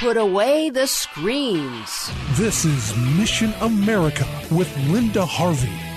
Put away the screens. This is Mission America with Linda Harvey.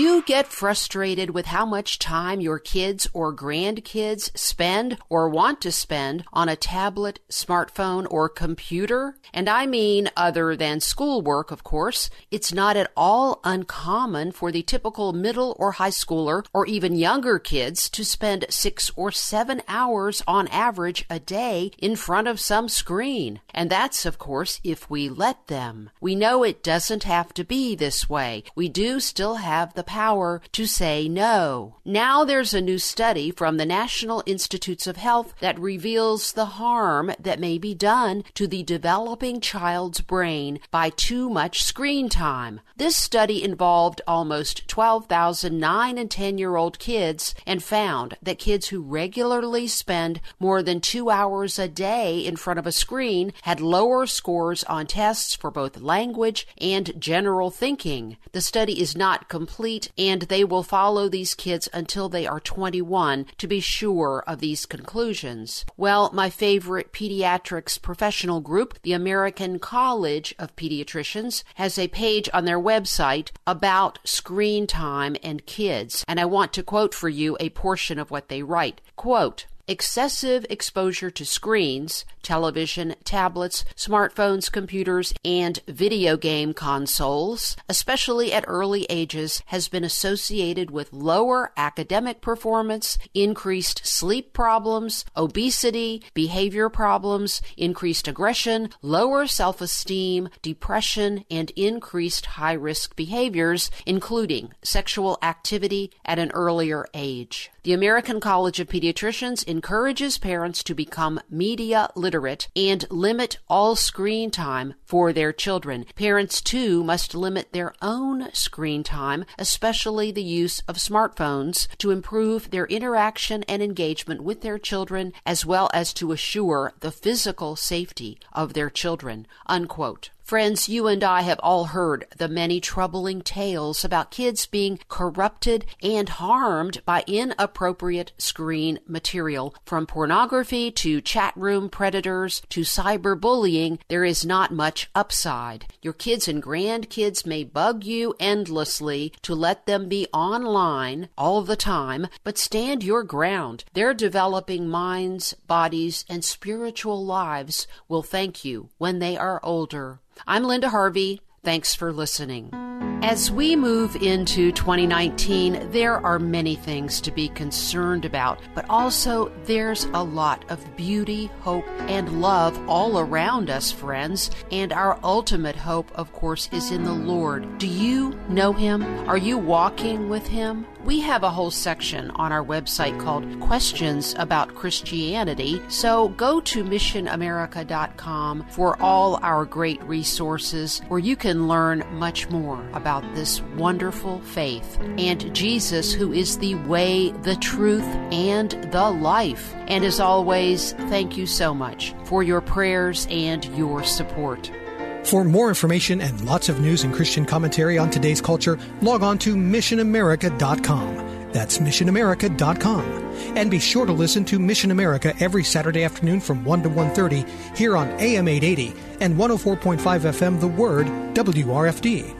You get frustrated with how much time your kids or grandkids spend or want to spend on a tablet, smartphone, or computer? And I mean other than schoolwork, of course. It's not at all uncommon for the typical middle or high schooler or even younger kids to spend six or seven hours on average a day in front of some screen. And that's, of course, if we let them. We know it doesn't have to be this way. We do still have the power to say no. Now there's a new study from the National Institutes of Health that reveals the harm that may be done to the developing child's brain by too much screen time. This study involved almost 12,000 9 and 10 year old kids and found that kids who regularly spend more than two hours a day in front of a screen had lower scores on tests for both language and general thinking. The study is not complete complete, and they will follow these kids until they are 21 to be sure of these conclusions. Well, my favorite pediatrics professional group, the American College of Pediatricians, has a page on their website about screen time and kids, and I want to quote for you a portion of what they write. Quote, excessive exposure to screens, television, tablets, smartphones, computers, and video game consoles, especially at early ages, has been associated with lower academic performance, increased sleep problems, obesity, behavior problems, increased aggression, lower self esteem, depression, and increased high risk behaviors, including sexual activity at an earlier age. The American College of Pediatricians encourages parents to become media literate and limit all screen time for their children. Parents, too, must limit their own screen time, especially the use of smartphones, to improve their interaction and engagement with their children, as well as to assure the physical safety of their children. Unquote. Friends, you and I have all heard the many troubling tales about kids being corrupted and harmed by inappropriate screen material. From pornography to chat room predators to cyberbullying, there is not much upside. Your kids and grandkids may bug you endlessly to let them be online all the time, but stand your ground. Their developing minds, bodies, and spiritual lives will thank you when they are older. I'm Linda Harvey. Thanks for listening. As we move into 2019, there are many things to be concerned about, but also there's a lot of beauty, hope, and love all around us, friends. And our ultimate hope, of course, is in the Lord. Do you know Him? Are you walking with Him? We have a whole section on our website called Questions About Christianity, so go to missionamerica.com for all our great resources where you can learn much more about this wonderful faith and Jesus, who is the way, the truth, and the life. And as always, thank you so much for your prayers and your support. For more information and lots of news and Christian commentary on today's culture, log on to missionamerica.com. That's missionamerica.com. And be sure to listen to Mission America every Saturday afternoon from 1 to 1.30 here on AM 880 and 104.5 FM The Word, WRFD.